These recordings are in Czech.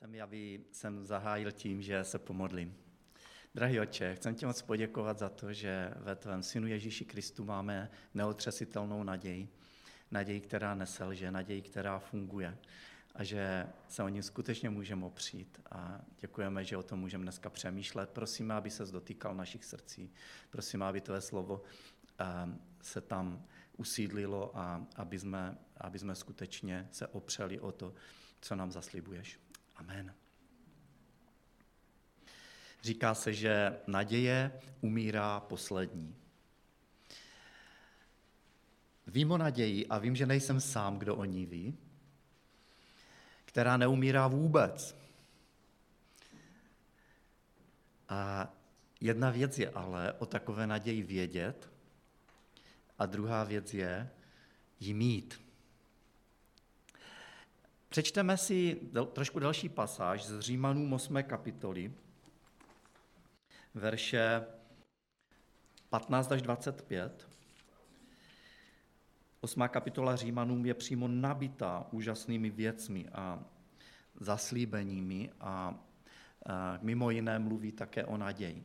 Dovolte mi, aby jsem zahájil tím, že se pomodlím. Drahý oče, chcem ti moc poděkovat za to, že ve tvém synu Ježíši Kristu máme neotřesitelnou naději. Naději, která neselže, naději, která funguje a že se o ní skutečně můžeme opřít. A děkujeme, že o tom můžeme dneska přemýšlet. Prosíme, aby se dotýkal našich srdcí. Prosíme, aby tvé slovo eh, se tam usídlilo a aby jsme, aby jsme skutečně se opřeli o to, co nám zaslibuješ. Amen. Říká se, že naděje umírá poslední. Vím o naději a vím, že nejsem sám, kdo o ní ví, která neumírá vůbec. A jedna věc je ale o takové naději vědět a druhá věc je ji mít. Přečteme si trošku další pasáž z Římanům 8. kapitoly, verše 15 až 25. 8. kapitola Římanům je přímo nabitá úžasnými věcmi a zaslíbeními a mimo jiné mluví také o naději.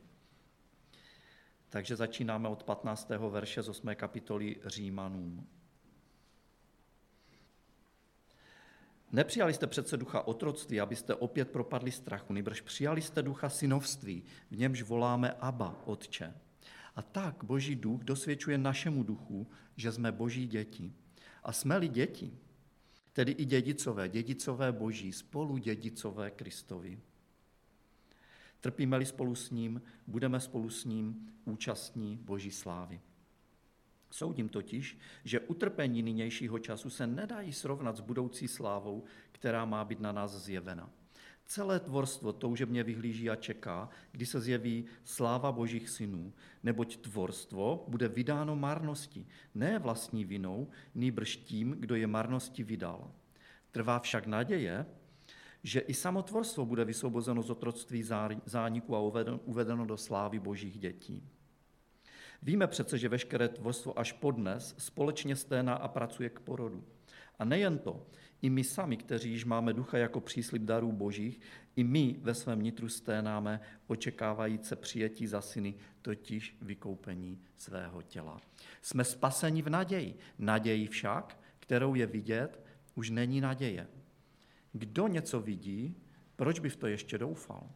Takže začínáme od 15. verše z 8. kapitoly Římanům. Nepřijali jste přece ducha otroctví, abyste opět propadli strachu, nebož přijali jste ducha synovství, v němž voláme Abba, Otče. A tak Boží duch dosvědčuje našemu duchu, že jsme Boží děti. A jsme-li děti, tedy i dědicové, dědicové Boží, spolu dědicové Kristovi. Trpíme-li spolu s ním, budeme spolu s ním účastní Boží slávy. Soudím totiž, že utrpení nynějšího času se nedají srovnat s budoucí slávou, která má být na nás zjevena. Celé tvorstvo toužebně vyhlíží a čeká, kdy se zjeví sláva božích synů, neboť tvorstvo bude vydáno marnosti, ne vlastní vinou, nýbrž tím, kdo je marnosti vydal. Trvá však naděje, že i samotvorstvo bude vysvobozeno z otroctví zániku a uvedeno do slávy božích dětí. Víme přece, že veškeré tvorstvo až podnes společně sténá a pracuje k porodu. A nejen to, i my sami, kteří již máme ducha jako příslib darů božích, i my ve svém nitru sténáme, očekávajíce přijetí za syny, totiž vykoupení svého těla. Jsme spaseni v naději. Naději však, kterou je vidět, už není naděje. Kdo něco vidí, proč by v to ještě doufal?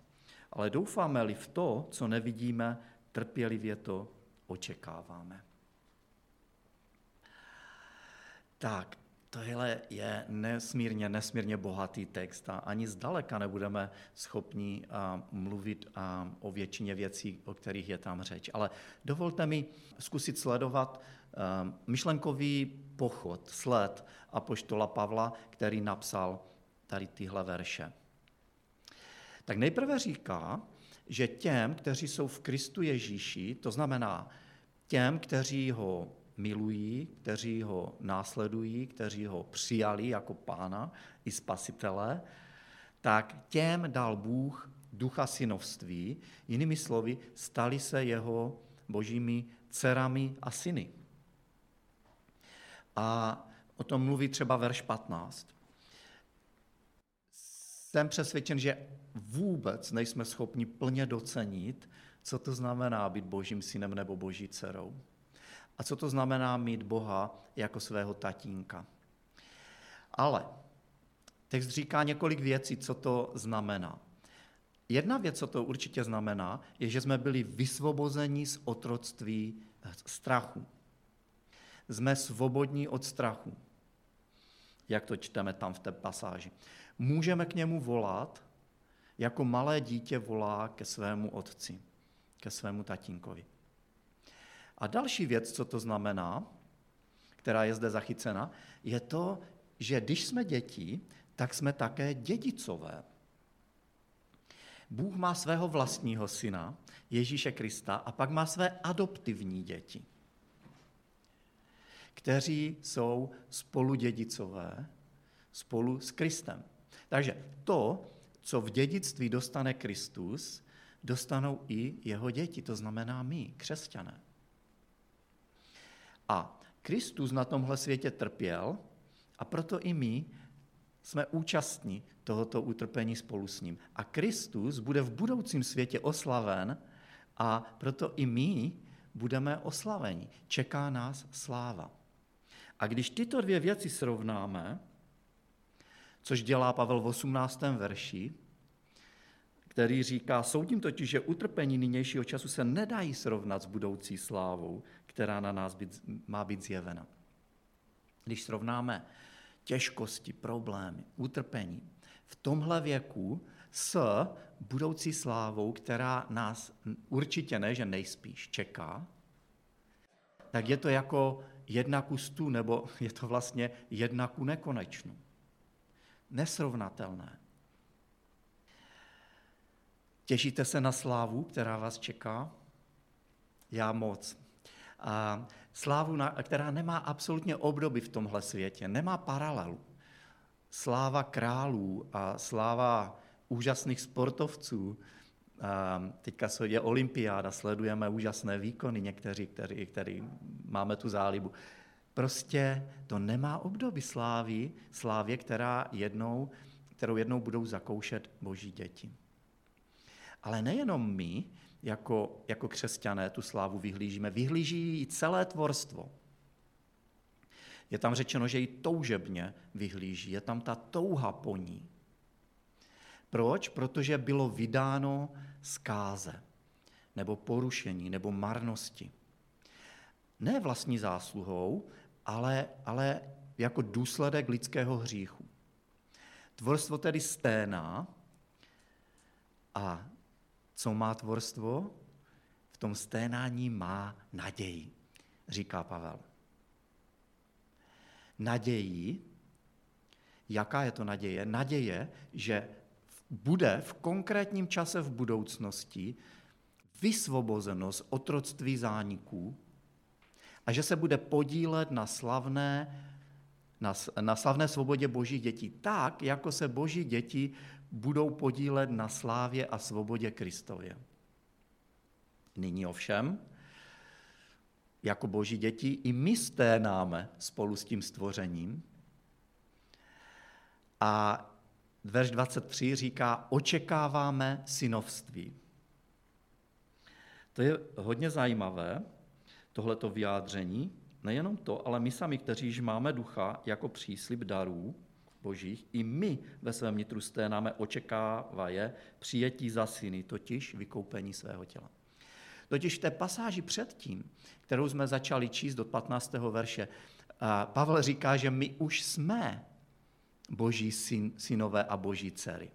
Ale doufáme-li v to, co nevidíme, trpělivě to očekáváme. Tak, tohle je nesmírně, nesmírně bohatý text a ani zdaleka nebudeme schopni mluvit o většině věcí, o kterých je tam řeč. Ale dovolte mi zkusit sledovat myšlenkový pochod, sled apoštola Pavla, který napsal tady tyhle verše. Tak nejprve říká, že těm, kteří jsou v Kristu Ježíši, to znamená těm, kteří ho milují, kteří ho následují, kteří ho přijali jako pána i spasitele, tak těm dal Bůh ducha synovství, jinými slovy, stali se jeho božími dcerami a syny. A o tom mluví třeba verš 15 jsem přesvědčen, že vůbec nejsme schopni plně docenit, co to znamená být božím synem nebo boží dcerou. A co to znamená mít Boha jako svého tatínka. Ale text říká několik věcí, co to znamená. Jedna věc, co to určitě znamená, je, že jsme byli vysvobozeni z otroctví strachu. Jsme svobodní od strachu, jak to čteme tam v té pasáži můžeme k němu volat, jako malé dítě volá ke svému otci, ke svému tatínkovi. A další věc, co to znamená, která je zde zachycena, je to, že když jsme děti, tak jsme také dědicové. Bůh má svého vlastního syna, Ježíše Krista, a pak má své adoptivní děti, kteří jsou spoludědicové spolu s Kristem. Takže to, co v dědictví dostane Kristus, dostanou i jeho děti, to znamená my, křesťané. A Kristus na tomhle světě trpěl a proto i my jsme účastní tohoto utrpení spolu s ním. A Kristus bude v budoucím světě oslaven a proto i my budeme oslaveni. Čeká nás sláva. A když tyto dvě věci srovnáme, což dělá Pavel v 18. verši, který říká, soudím totiž, že utrpení nynějšího času se nedají srovnat s budoucí slávou, která na nás být, má být zjevena. Když srovnáme těžkosti, problémy, utrpení v tomhle věku s budoucí slávou, která nás určitě ne, že nejspíš čeká, tak je to jako jedna ku stu, nebo je to vlastně jedna ku nekonečnu. Nesrovnatelné. Těšíte se na slávu, která vás čeká? Já moc. A slávu, která nemá absolutně obdoby v tomhle světě, nemá paralelu. Sláva králů a sláva úžasných sportovců. A teďka se je olympiáda, sledujeme úžasné výkony někteří, který, který máme tu zálibu. Prostě to nemá obdoby slávy, slávě, která jednou, kterou jednou budou zakoušet boží děti. Ale nejenom my, jako, jako křesťané, tu slávu vyhlížíme, vyhlíží i celé tvorstvo. Je tam řečeno, že ji toužebně vyhlíží, je tam ta touha po ní. Proč? Protože bylo vydáno zkáze, nebo porušení, nebo marnosti. Ne vlastní zásluhou, ale, ale jako důsledek lidského hříchu. Tvorstvo tedy sténá a co má tvorstvo? V tom sténání má naději, říká Pavel. Naději, jaká je to naděje? Naděje, že bude v konkrétním čase v budoucnosti vysvobozeno z otroctví zániků a že se bude podílet na slavné, na, na slavné svobodě boží dětí, tak, jako se boží děti budou podílet na slávě a svobodě Kristově. Nyní ovšem, jako boží děti, i my sténáme spolu s tím stvořením. A verš 23 říká, očekáváme synovství. To je hodně zajímavé, tohleto vyjádření. Nejenom to, ale my sami, kteří již máme ducha jako příslib darů, božích, i my ve svém nitru sténáme očekávaje přijetí za syny, totiž vykoupení svého těla. Totiž v té pasáži předtím, kterou jsme začali číst do 15. verše, Pavel říká, že my už jsme boží syn, synové a boží dcery.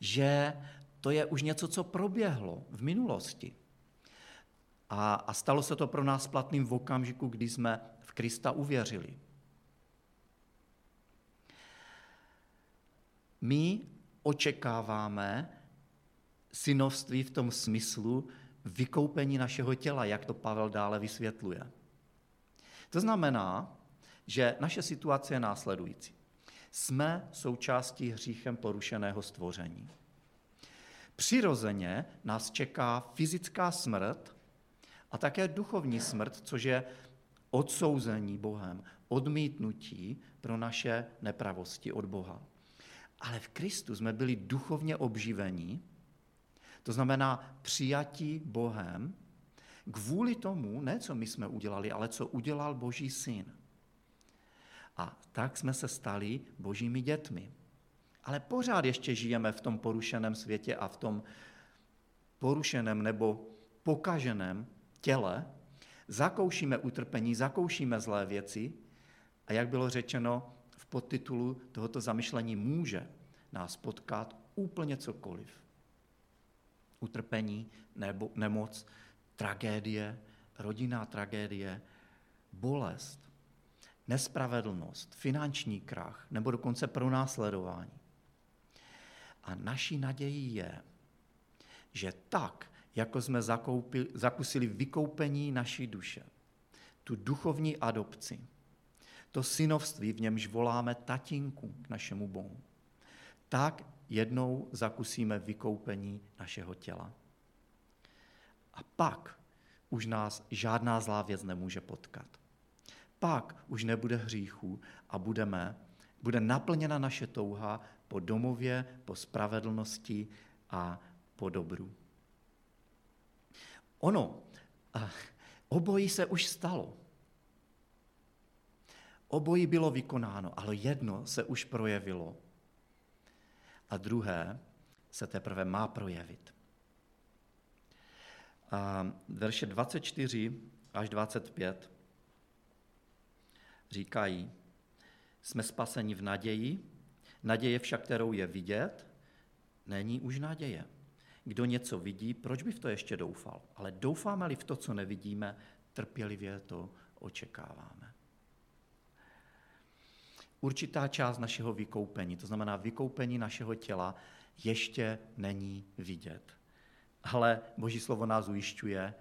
Že to je už něco, co proběhlo v minulosti. A, a stalo se to pro nás platným v okamžiku, kdy jsme v Krista uvěřili. My očekáváme synovství v tom smyslu vykoupení našeho těla, jak to Pavel dále vysvětluje. To znamená, že naše situace je následující. Jsme součástí hříchem porušeného stvoření. Přirozeně nás čeká fyzická smrt a také duchovní smrt, což je odsouzení Bohem, odmítnutí pro naše nepravosti od Boha. Ale v Kristu jsme byli duchovně obživení, to znamená přijatí Bohem, kvůli tomu, ne co my jsme udělali, ale co udělal Boží syn. A tak jsme se stali božími dětmi. Ale pořád ještě žijeme v tom porušeném světě a v tom porušeném nebo pokaženém těle, zakoušíme utrpení, zakoušíme zlé věci a jak bylo řečeno, podtitulu tohoto zamyšlení může nás potkat úplně cokoliv. Utrpení, nebo, nemoc, tragédie, rodinná tragédie, bolest, nespravedlnost, finanční krach nebo dokonce pronásledování. A naší nadějí je, že tak, jako jsme zakoupili, zakusili vykoupení naší duše, tu duchovní adopci, to synovství, v němž voláme tatínku k našemu Bohu, tak jednou zakusíme vykoupení našeho těla. A pak už nás žádná zlá věc nemůže potkat. Pak už nebude hříchu a budeme Bude naplněna naše touha po domově, po spravedlnosti a po dobru. Ono, obojí se už stalo. Obojí bylo vykonáno, ale jedno se už projevilo a druhé se teprve má projevit. A verše 24 až 25 říkají, jsme spaseni v naději, naděje však, kterou je vidět, není už naděje. Kdo něco vidí, proč by v to ještě doufal? Ale doufáme-li v to, co nevidíme, trpělivě to očekáváme. Určitá část našeho vykoupení, to znamená vykoupení našeho těla, ještě není vidět. Ale Boží slovo nás ujišťuje,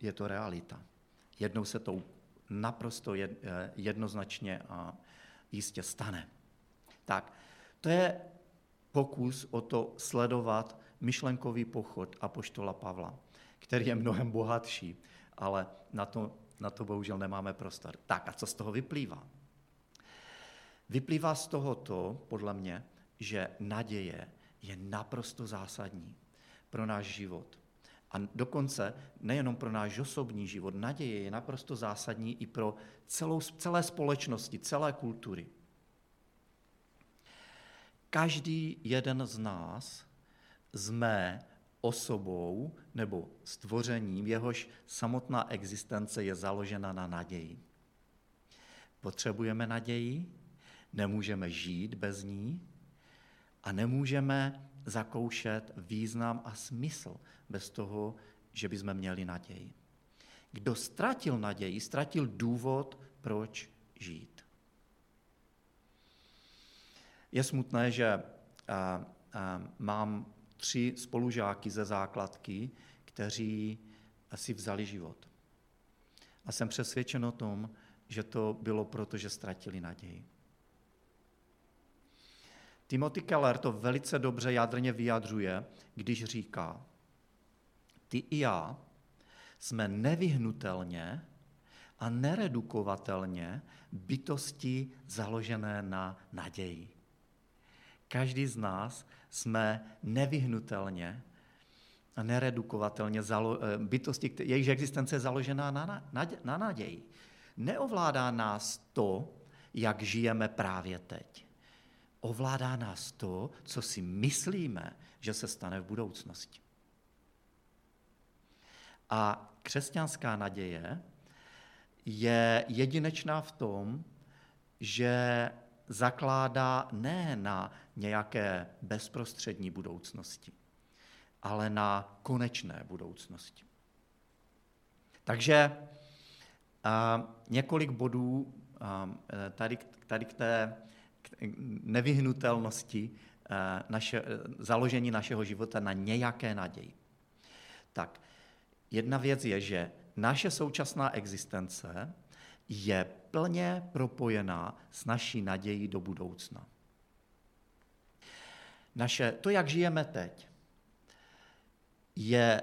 je to realita. Jednou se to naprosto jednoznačně a jistě stane. Tak, to je pokus o to sledovat myšlenkový pochod Apoštola Pavla, který je mnohem bohatší, ale na to, na to bohužel nemáme prostor. Tak a co z toho vyplývá? Vyplývá z tohoto, podle mě, že naděje je naprosto zásadní pro náš život. A dokonce nejenom pro náš osobní život, naděje je naprosto zásadní i pro celou, celé společnosti, celé kultury. Každý jeden z nás jsme osobou nebo stvořením, jehož samotná existence je založena na naději. Potřebujeme naději, nemůžeme žít bez ní a nemůžeme zakoušet význam a smysl bez toho, že bychom měli naději. Kdo ztratil naději, ztratil důvod, proč žít. Je smutné, že a, a, mám tři spolužáky ze základky, kteří si vzali život. A jsem přesvědčen o tom, že to bylo proto, že ztratili naději. Timothy Keller to velice dobře jádrně vyjadřuje, když říká, ty i já jsme nevyhnutelně a neredukovatelně bytosti založené na naději. Každý z nás jsme nevyhnutelně a neredukovatelně eh, bytosti, jejichž existence je založená na, na, na naději. Neovládá nás to, jak žijeme právě teď. Ovládá nás to, co si myslíme, že se stane v budoucnosti. A křesťanská naděje je jedinečná v tom, že zakládá ne na nějaké bezprostřední budoucnosti, ale na konečné budoucnosti. Takže a, několik bodů a, tady, tady k té nevyhnutelnosti naše, založení našeho života na nějaké naději. Tak, jedna věc je, že naše současná existence je plně propojená s naší nadějí do budoucna. Naše, to, jak žijeme teď, je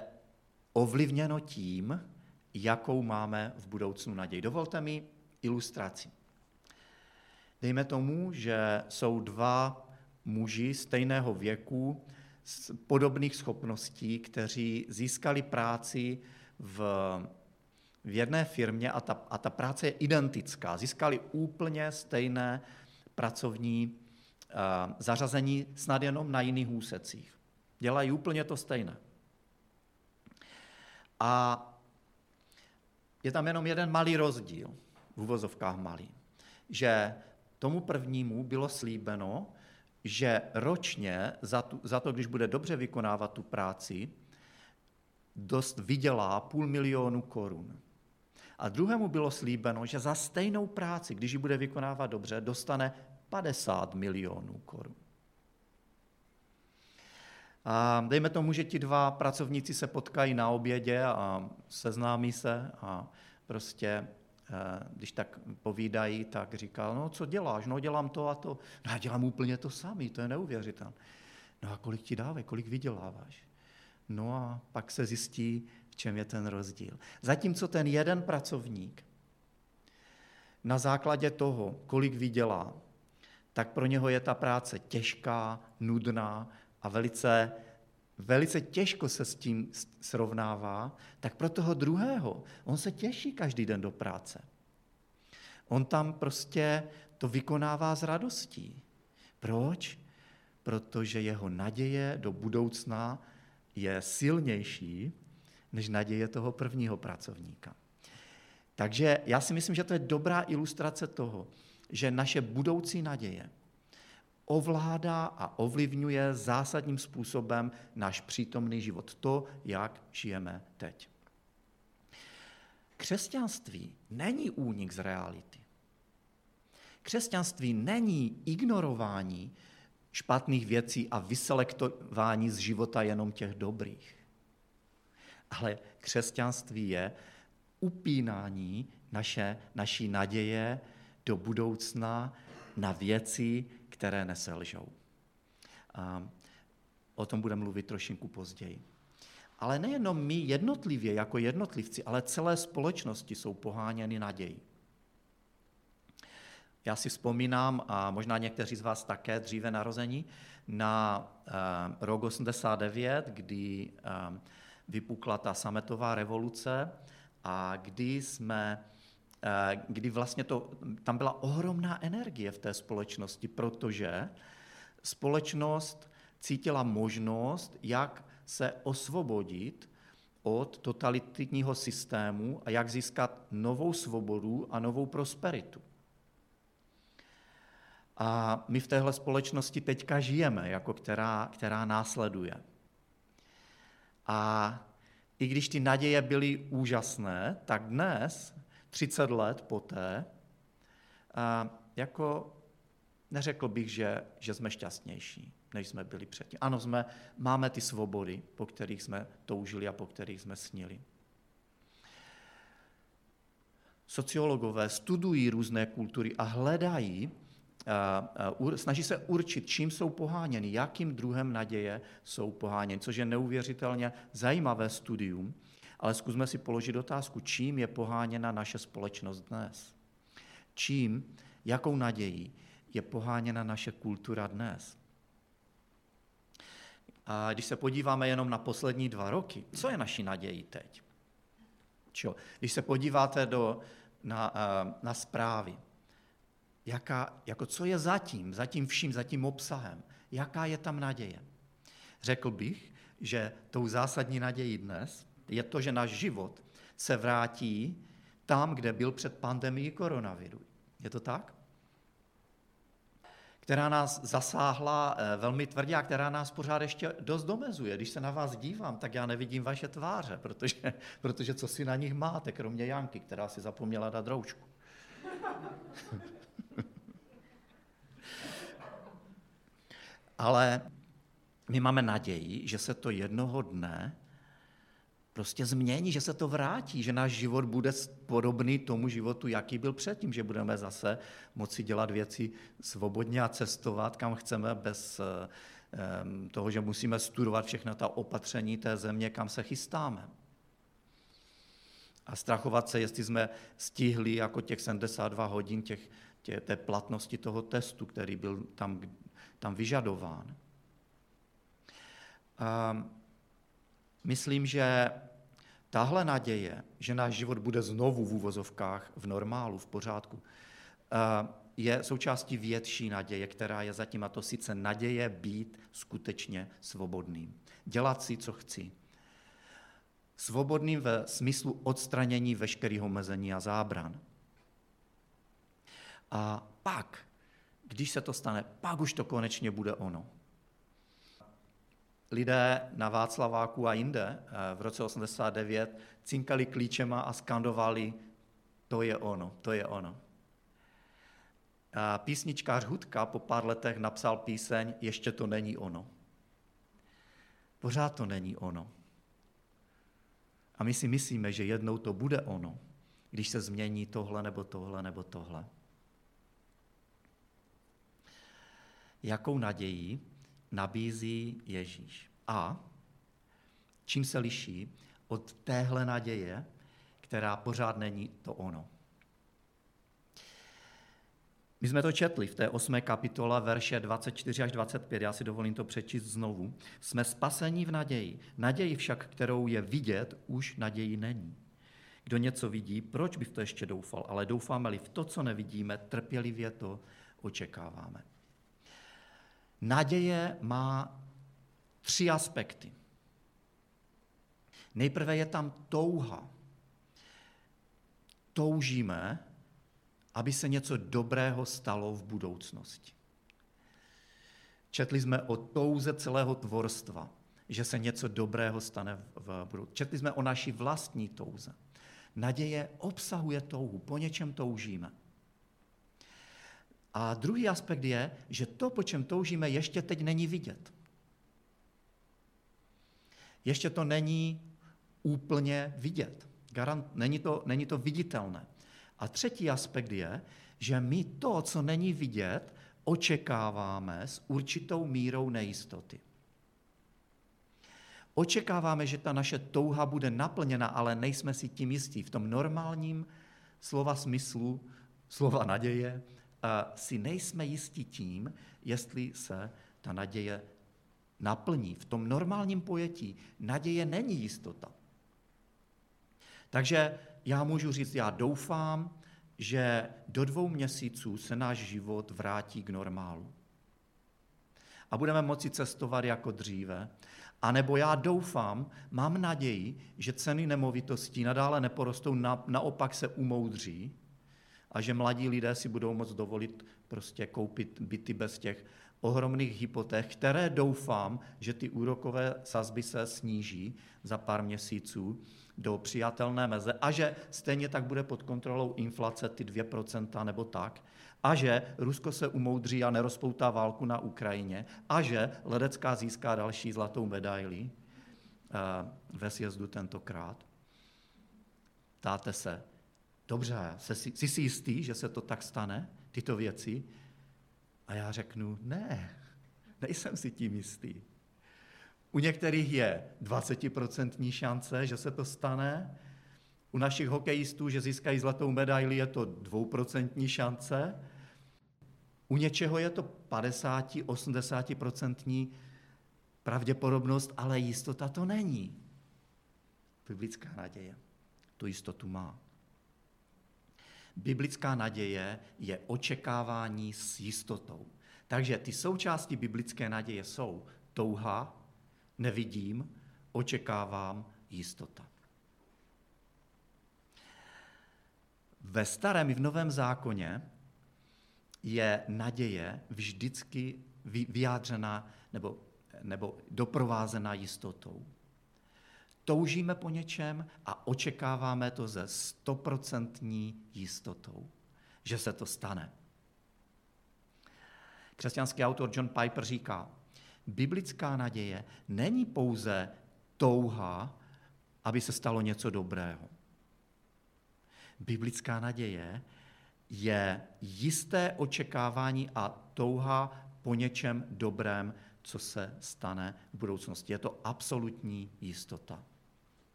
ovlivněno tím, jakou máme v budoucnu naději. Dovolte mi ilustraci. Dejme tomu, že jsou dva muži stejného věku, z podobných schopností, kteří získali práci v, v jedné firmě a ta, a ta práce je identická. Získali úplně stejné pracovní uh, zařazení, snad jenom na jiných úsecích. Dělají úplně to stejné. A je tam jenom jeden malý rozdíl, v uvozovkách malý, že tomu prvnímu bylo slíbeno, že ročně za, tu, za to, když bude dobře vykonávat tu práci, dost vydělá půl milionu korun. A druhému bylo slíbeno, že za stejnou práci, když ji bude vykonávat dobře, dostane 50 milionů korun. A dejme tomu, že ti dva pracovníci se potkají na obědě a seznámí se a prostě Eh, když tak povídají, tak říkal, no co děláš? No dělám to a to. No já dělám úplně to samý, to je neuvěřitelné. No a kolik ti dávají, kolik vyděláváš? No a pak se zjistí, v čem je ten rozdíl. Zatímco ten jeden pracovník na základě toho, kolik vydělá, tak pro něho je ta práce těžká, nudná a velice, velice těžko se s tím srovnává, tak pro toho druhého on se těší každý den do práce. On tam prostě to vykonává s radostí. Proč? Protože jeho naděje do budoucna je silnější než naděje toho prvního pracovníka. Takže já si myslím, že to je dobrá ilustrace toho, že naše budoucí naděje ovládá a ovlivňuje zásadním způsobem náš přítomný život, to, jak žijeme teď. Křesťanství není únik z reality. Křesťanství není ignorování špatných věcí a vyselektování z života jenom těch dobrých. Ale křesťanství je upínání naše, naší naděje do budoucna na věci, které neselžou. A o tom budeme mluvit trošinku později. Ale nejenom my jednotlivě, jako jednotlivci, ale celé společnosti jsou poháněny nadějí. Já si vzpomínám, a možná někteří z vás také dříve narození, na uh, rok 89, kdy uh, vypukla ta sametová revoluce a kdy jsme uh, kdy vlastně to, tam byla ohromná energie v té společnosti, protože společnost cítila možnost, jak se osvobodit od totalitního systému a jak získat novou svobodu a novou prosperitu. A my v téhle společnosti teďka žijeme, jako která, která následuje. A i když ty naděje byly úžasné, tak dnes, 30 let poté, jako neřekl bych, že, že jsme šťastnější, než jsme byli předtím. Ano, jsme, máme ty svobody, po kterých jsme toužili a po kterých jsme snili. Sociologové studují různé kultury a hledají, snaží se určit, čím jsou poháněny, jakým druhem naděje jsou poháněny, což je neuvěřitelně zajímavé studium, ale zkusme si položit otázku, čím je poháněna naše společnost dnes. Čím, jakou nadějí je poháněna naše kultura dnes. A když se podíváme jenom na poslední dva roky, co je naší nadějí teď? Čo? Když se podíváte do, na, na zprávy, jaká, jako co je zatím, zatím vším, zatím obsahem, jaká je tam naděje. Řekl bych, že tou zásadní nadějí dnes je to, že náš život se vrátí tam, kde byl před pandemií koronaviru. Je to tak? Která nás zasáhla eh, velmi tvrdě a která nás pořád ještě dost domezuje. Když se na vás dívám, tak já nevidím vaše tváře, protože, protože co si na nich máte, kromě Janky, která si zapomněla dát roušku. Ale my máme naději, že se to jednoho dne prostě změní, že se to vrátí, že náš život bude podobný tomu životu, jaký byl předtím, že budeme zase moci dělat věci svobodně a cestovat, kam chceme, bez toho, že musíme studovat všechna ta opatření té země, kam se chystáme. A strachovat se, jestli jsme stihli jako těch 72 hodin těch, tě, té platnosti toho testu, který byl tam tam vyžadován. A myslím, že tahle naděje, že náš život bude znovu v úvozovkách v normálu, v pořádku, je součástí větší naděje, která je zatím, a to sice naděje být skutečně svobodným. Dělat si, co chci. Svobodným ve smyslu odstranění veškerých omezení a zábran. A pak když se to stane, pak už to konečně bude ono. Lidé na Václaváku a jinde eh, v roce 89 cinkali klíčema a skandovali, to je ono, to je ono. A písničkář Hudka po pár letech napsal píseň Ještě to není ono. Pořád to není ono. A my si myslíme, že jednou to bude ono, když se změní tohle nebo tohle nebo tohle. Jakou naději nabízí Ježíš. A čím se liší od téhle naděje, která pořád není to ono. My jsme to četli v té osmé kapitole, verše 24 až 25, já si dovolím to přečíst znovu. Jsme spasení v naději. Naději však, kterou je vidět, už naději není. Kdo něco vidí, proč by v to ještě doufal? Ale doufáme-li v to, co nevidíme, trpělivě to očekáváme. Naděje má tři aspekty. Nejprve je tam touha. Toužíme, aby se něco dobrého stalo v budoucnosti. Četli jsme o touze celého tvorstva, že se něco dobrého stane v budoucnosti. Četli jsme o naší vlastní touze. Naděje obsahuje touhu, po něčem toužíme. A druhý aspekt je, že to, po čem toužíme, ještě teď není vidět. Ještě to není úplně vidět. Garant, není, to, není to viditelné. A třetí aspekt je, že my to, co není vidět, očekáváme s určitou mírou nejistoty. Očekáváme, že ta naše touha bude naplněna, ale nejsme si tím jistí. V tom normálním slova smyslu, slova naděje, si nejsme jistí tím, jestli se ta naděje naplní. V tom normálním pojetí naděje není jistota. Takže já můžu říct, já doufám, že do dvou měsíců se náš život vrátí k normálu. A budeme moci cestovat jako dříve. A nebo já doufám, mám naději, že ceny nemovitostí nadále neporostou, na, naopak se umoudří a že mladí lidé si budou moct dovolit prostě koupit byty bez těch ohromných hypoték, které doufám, že ty úrokové sazby se sníží za pár měsíců do přijatelné meze a že stejně tak bude pod kontrolou inflace ty 2% nebo tak a že Rusko se umoudří a nerozpoutá válku na Ukrajině a že Ledecká získá další zlatou medaili eh, ve sjezdu tentokrát. Ptáte se, dobře, jsi si jistý, že se to tak stane, tyto věci? A já řeknu, ne, nejsem si tím jistý. U některých je 20% šance, že se to stane. U našich hokejistů, že získají zlatou medaili, je to 2% šance. U něčeho je to 50-80% pravděpodobnost, ale jistota to není. Biblická naděje tu jistotu má. Biblická naděje je očekávání s jistotou. Takže ty součásti biblické naděje jsou touha, nevidím, očekávám, jistota. Ve starém i v novém zákoně je naděje vždycky vyjádřena nebo, nebo doprovázena jistotou. Toužíme po něčem a očekáváme to ze stoprocentní jistotou, že se to stane. Křesťanský autor John Piper říká, biblická naděje není pouze touha, aby se stalo něco dobrého. Biblická naděje je jisté očekávání a touha po něčem dobrém, co se stane v budoucnosti. Je to absolutní jistota.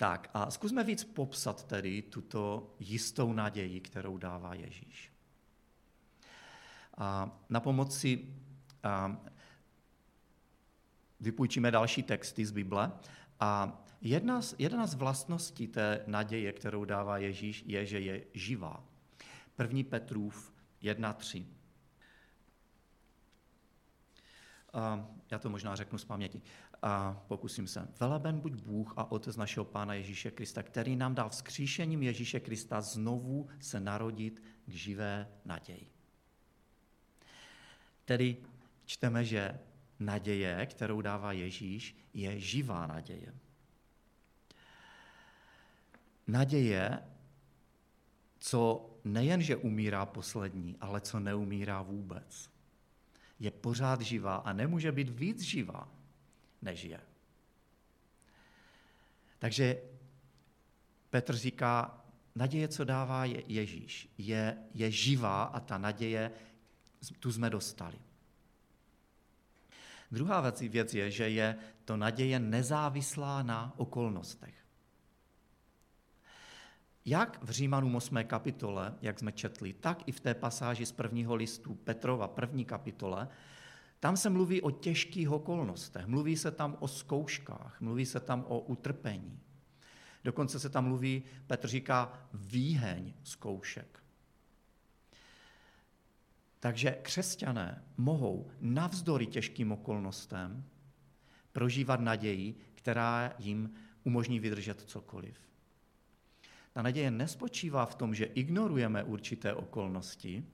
Tak a zkusme víc popsat tedy tuto jistou naději, kterou dává Ježíš. A na pomoci a vypůjčíme další texty z Bible. A jedna z, jedna z vlastností té naděje, kterou dává Ježíš, je, že je živá. První Petrův 1.3. A já to možná řeknu z paměti a pokusím se. Veleben buď Bůh a Otec našeho Pána Ježíše Krista, který nám dal vzkříšením Ježíše Krista znovu se narodit k živé naději. Tedy čteme, že naděje, kterou dává Ježíš, je živá naděje. Naděje, co nejenže umírá poslední, ale co neumírá vůbec. Je pořád živá a nemůže být víc živá, než je. Takže Petr říká, naděje, co dává Ježíš, je, je živá a ta naděje tu jsme dostali. Druhá věc, věc je, že je to naděje nezávislá na okolnostech. Jak v Římanům 8. kapitole, jak jsme četli, tak i v té pasáži z prvního listu Petrova, první kapitole, tam se mluví o těžkých okolnostech, mluví se tam o zkouškách, mluví se tam o utrpení. Dokonce se tam mluví, Petr říká, výheň zkoušek. Takže křesťané mohou navzdory těžkým okolnostem prožívat naději, která jim umožní vydržet cokoliv. Ta naděje nespočívá v tom, že ignorujeme určité okolnosti,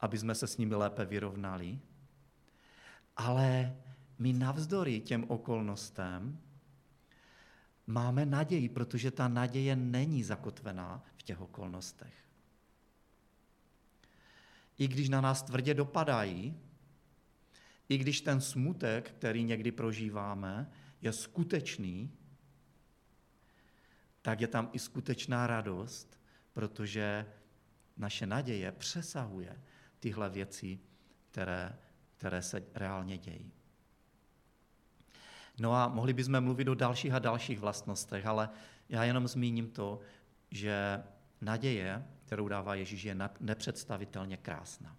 aby jsme se s nimi lépe vyrovnali, ale my navzdory těm okolnostem máme naději, protože ta naděje není zakotvená v těch okolnostech. I když na nás tvrdě dopadají, i když ten smutek, který někdy prožíváme, je skutečný, tak je tam i skutečná radost, protože naše naděje přesahuje tyhle věci, které, které se reálně dějí. No a mohli bychom mluvit o dalších a dalších vlastnostech, ale já jenom zmíním to, že naděje, kterou dává Ježíš, je nepředstavitelně krásná.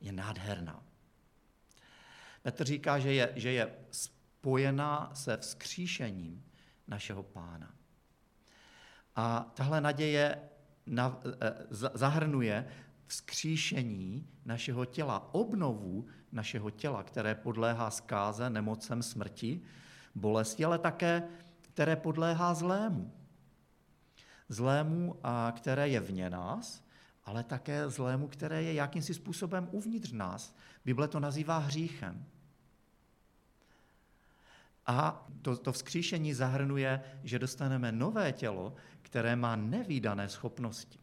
Je nádherná. Petr říká, že je, že je spojená se vzkříšením našeho pána. A tahle naděje na, eh, zahrnuje vzkříšení našeho těla, obnovu našeho těla, které podléhá zkáze, nemocem, smrti, bolesti, ale také které podléhá zlému. Zlému, a které je vně nás, ale také zlému, které je jakýmsi způsobem uvnitř nás. Bible to nazývá hříchem. A to, to vzkříšení zahrnuje, že dostaneme nové tělo, které má nevýdané schopnosti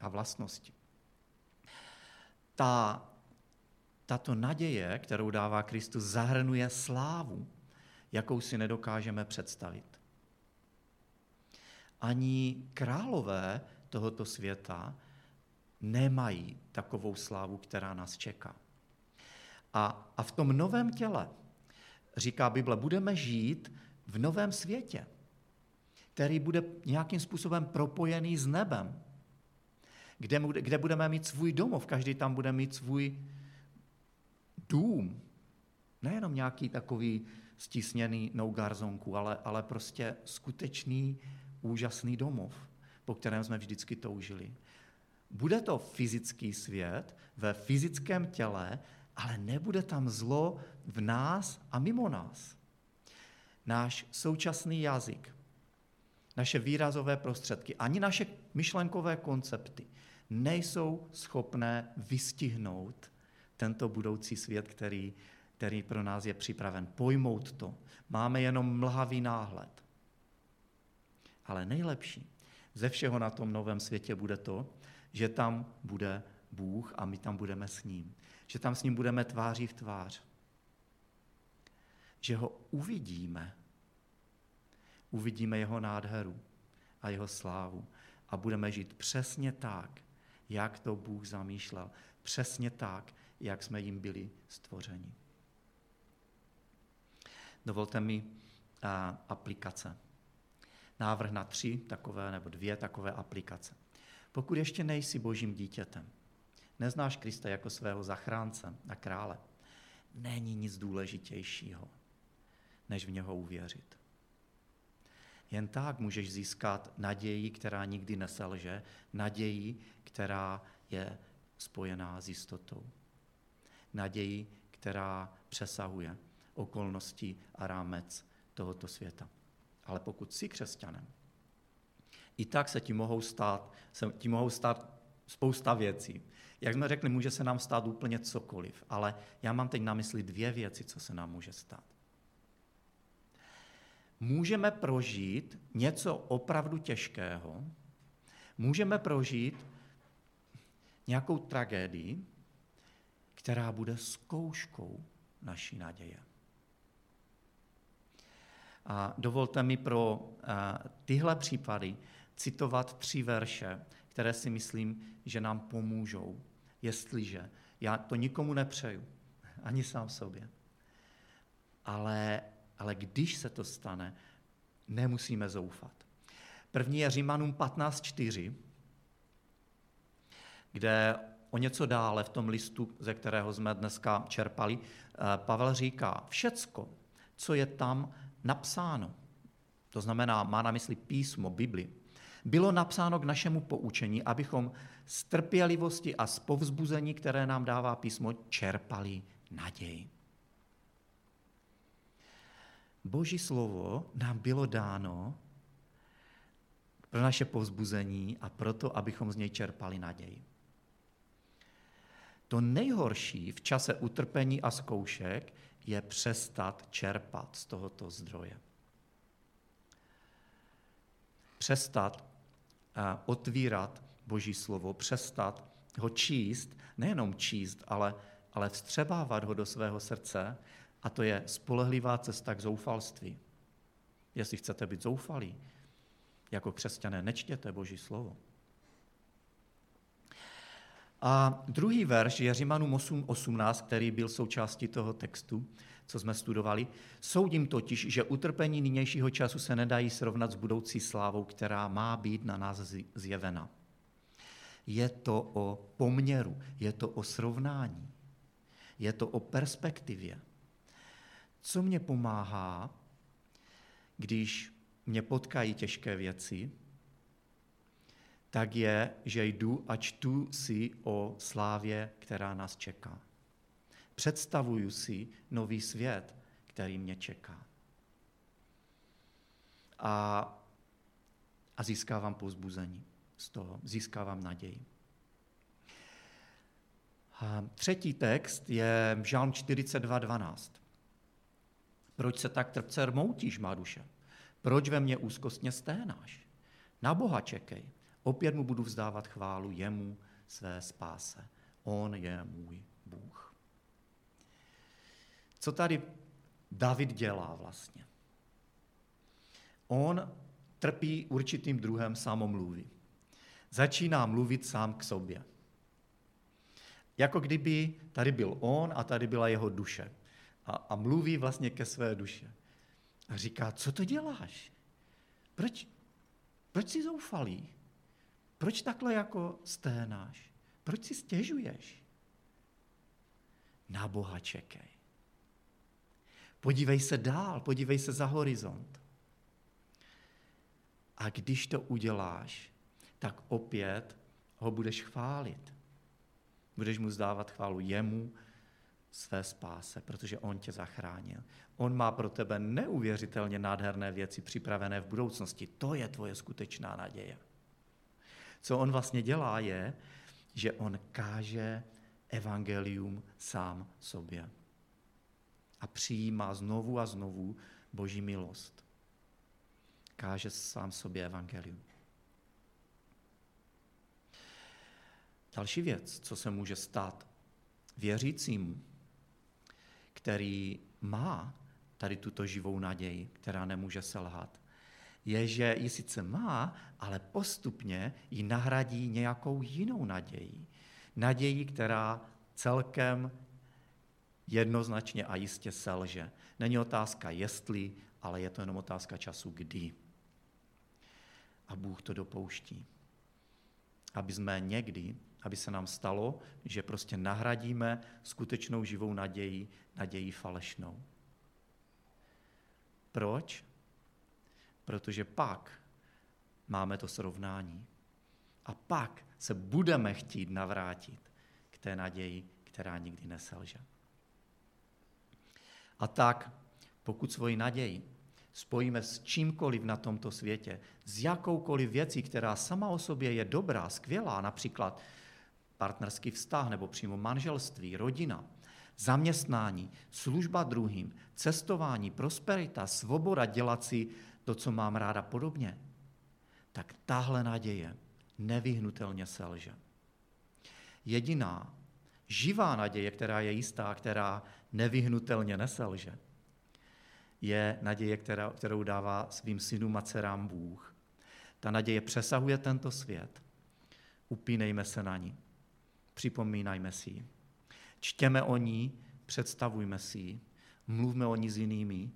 a vlastnosti. Ta, tato naděje, kterou dává Kristus, zahrnuje slávu, jakou si nedokážeme představit. Ani králové tohoto světa nemají takovou slávu, která nás čeká. A, a v tom novém těle, říká Bible, budeme žít v novém světě, který bude nějakým způsobem propojený s nebem, kde, kde budeme mít svůj domov, každý tam bude mít svůj dům. Nejenom nějaký takový stisněný no garzonku, ale, ale prostě skutečný úžasný domov, po kterém jsme vždycky toužili. Bude to fyzický svět ve fyzickém těle, ale nebude tam zlo v nás a mimo nás. Náš současný jazyk, naše výrazové prostředky, ani naše myšlenkové koncepty nejsou schopné vystihnout tento budoucí svět, který, který pro nás je připraven. Pojmout to. Máme jenom mlhavý náhled. Ale nejlepší ze všeho na tom novém světě bude to, že tam bude Bůh a my tam budeme s ním. Že tam s ním budeme tváří v tvář. Že ho uvidíme. Uvidíme jeho nádheru a jeho slávu. A budeme žít přesně tak, jak to Bůh zamýšlel. Přesně tak, jak jsme jim byli stvořeni. Dovolte mi aplikace. Návrh na tři takové nebo dvě takové aplikace. Pokud ještě nejsi božím dítětem, neznáš Krista jako svého zachránce a krále, není nic důležitějšího, než v něho uvěřit. Jen tak můžeš získat naději, která nikdy neselže, naději, která je spojená s jistotou. Naději, která přesahuje okolnosti a rámec tohoto světa. Ale pokud jsi křesťanem, i tak se ti mohou stát, se ti mohou stát spousta věcí. Jak jsme řekli, může se nám stát úplně cokoliv, ale já mám teď na mysli dvě věci, co se nám může stát. Můžeme prožít něco opravdu těžkého, můžeme prožít nějakou tragédii, která bude zkouškou naší naděje. A dovolte mi pro tyhle případy citovat tři verše, které si myslím, že nám pomůžou, jestliže já to nikomu nepřeju, ani sám sobě. Ale, ale když se to stane, nemusíme zoufat. První je Římanům 15.4, kde o něco dále v tom listu, ze kterého jsme dneska čerpali, eh, Pavel říká, všecko, co je tam napsáno, to znamená, má na mysli písmo, Bibli, bylo napsáno k našemu poučení, abychom z trpělivosti a z povzbuzení, které nám dává písmo, čerpali naději. Boží slovo nám bylo dáno pro naše povzbuzení a proto, abychom z něj čerpali naději. To nejhorší v čase utrpení a zkoušek je přestat čerpat z tohoto zdroje. Přestat eh, otvírat Boží slovo, přestat ho číst, nejenom číst, ale, ale vstřebávat ho do svého srdce, a to je spolehlivá cesta k zoufalství. Jestli chcete být zoufalí, jako křesťané, nečtěte Boží slovo. A druhý verš je Římanům 8.18, který byl součástí toho textu, co jsme studovali. Soudím totiž, že utrpení nynějšího času se nedají srovnat s budoucí slávou, která má být na nás zjevena. Je to o poměru, je to o srovnání, je to o perspektivě. Co mě pomáhá, když mě potkají těžké věci, tak je, že jdu a čtu si o slávě, která nás čeká. Představuju si nový svět, který mě čeká. A, a získávám pozbuzení z toho, získávám naději. A třetí text je Žálm 42.12. Proč se tak trpce rmoutíš, má duše? Proč ve mně úzkostně sténáš? Na Boha čekej. Opět mu budu vzdávat chválu jemu své spáse. On je můj Bůh. Co tady David dělá vlastně? On trpí určitým druhem samomluvy. Začíná mluvit sám k sobě. Jako kdyby tady byl on a tady byla jeho duše. A, a mluví vlastně ke své duše. A říká, co to děláš? Proč, proč jsi zoufalý? Proč takhle jako sténáš? Proč si stěžuješ? Na Boha čekej. Podívej se dál, podívej se za horizont. A když to uděláš, tak opět ho budeš chválit. Budeš mu zdávat chválu jemu, své spáse, protože on tě zachránil. On má pro tebe neuvěřitelně nádherné věci připravené v budoucnosti. To je tvoje skutečná naděje. Co on vlastně dělá, je, že on káže evangelium sám sobě. A přijímá znovu a znovu boží milost. Káže sám sobě evangelium. Další věc, co se může stát věřícímu, který má tady tuto živou naději, která nemůže selhat, je, že ji sice má, ale postupně ji nahradí nějakou jinou naději. Naději, která celkem jednoznačně a jistě selže. Není otázka jestli, ale je to jenom otázka času kdy. A Bůh to dopouští. Aby jsme někdy, aby se nám stalo, že prostě nahradíme skutečnou živou naději naději falešnou. Proč? protože pak máme to srovnání. A pak se budeme chtít navrátit k té naději, která nikdy neselže. A tak, pokud svoji naději spojíme s čímkoliv na tomto světě, s jakoukoliv věcí, která sama o sobě je dobrá, skvělá, například partnerský vztah nebo přímo manželství, rodina, zaměstnání, služba druhým, cestování, prosperita, svoboda dělat si to, co mám ráda podobně, tak tahle naděje nevyhnutelně selže. Jediná živá naděje, která je jistá, která nevyhnutelně neselže, je naděje, kterou dává svým synům a dcerám Bůh. Ta naděje přesahuje tento svět. Upínejme se na ní. Připomínajme si ji. Čtěme o ní, představujme si ji, mluvme o ní s jinými,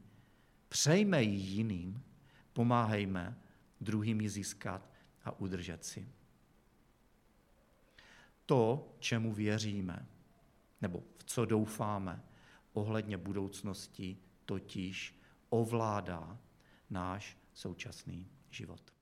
přejme ji jiným Pomáhejme druhými získat a udržet si. To, čemu věříme, nebo v co doufáme ohledně budoucnosti, totiž ovládá náš současný život.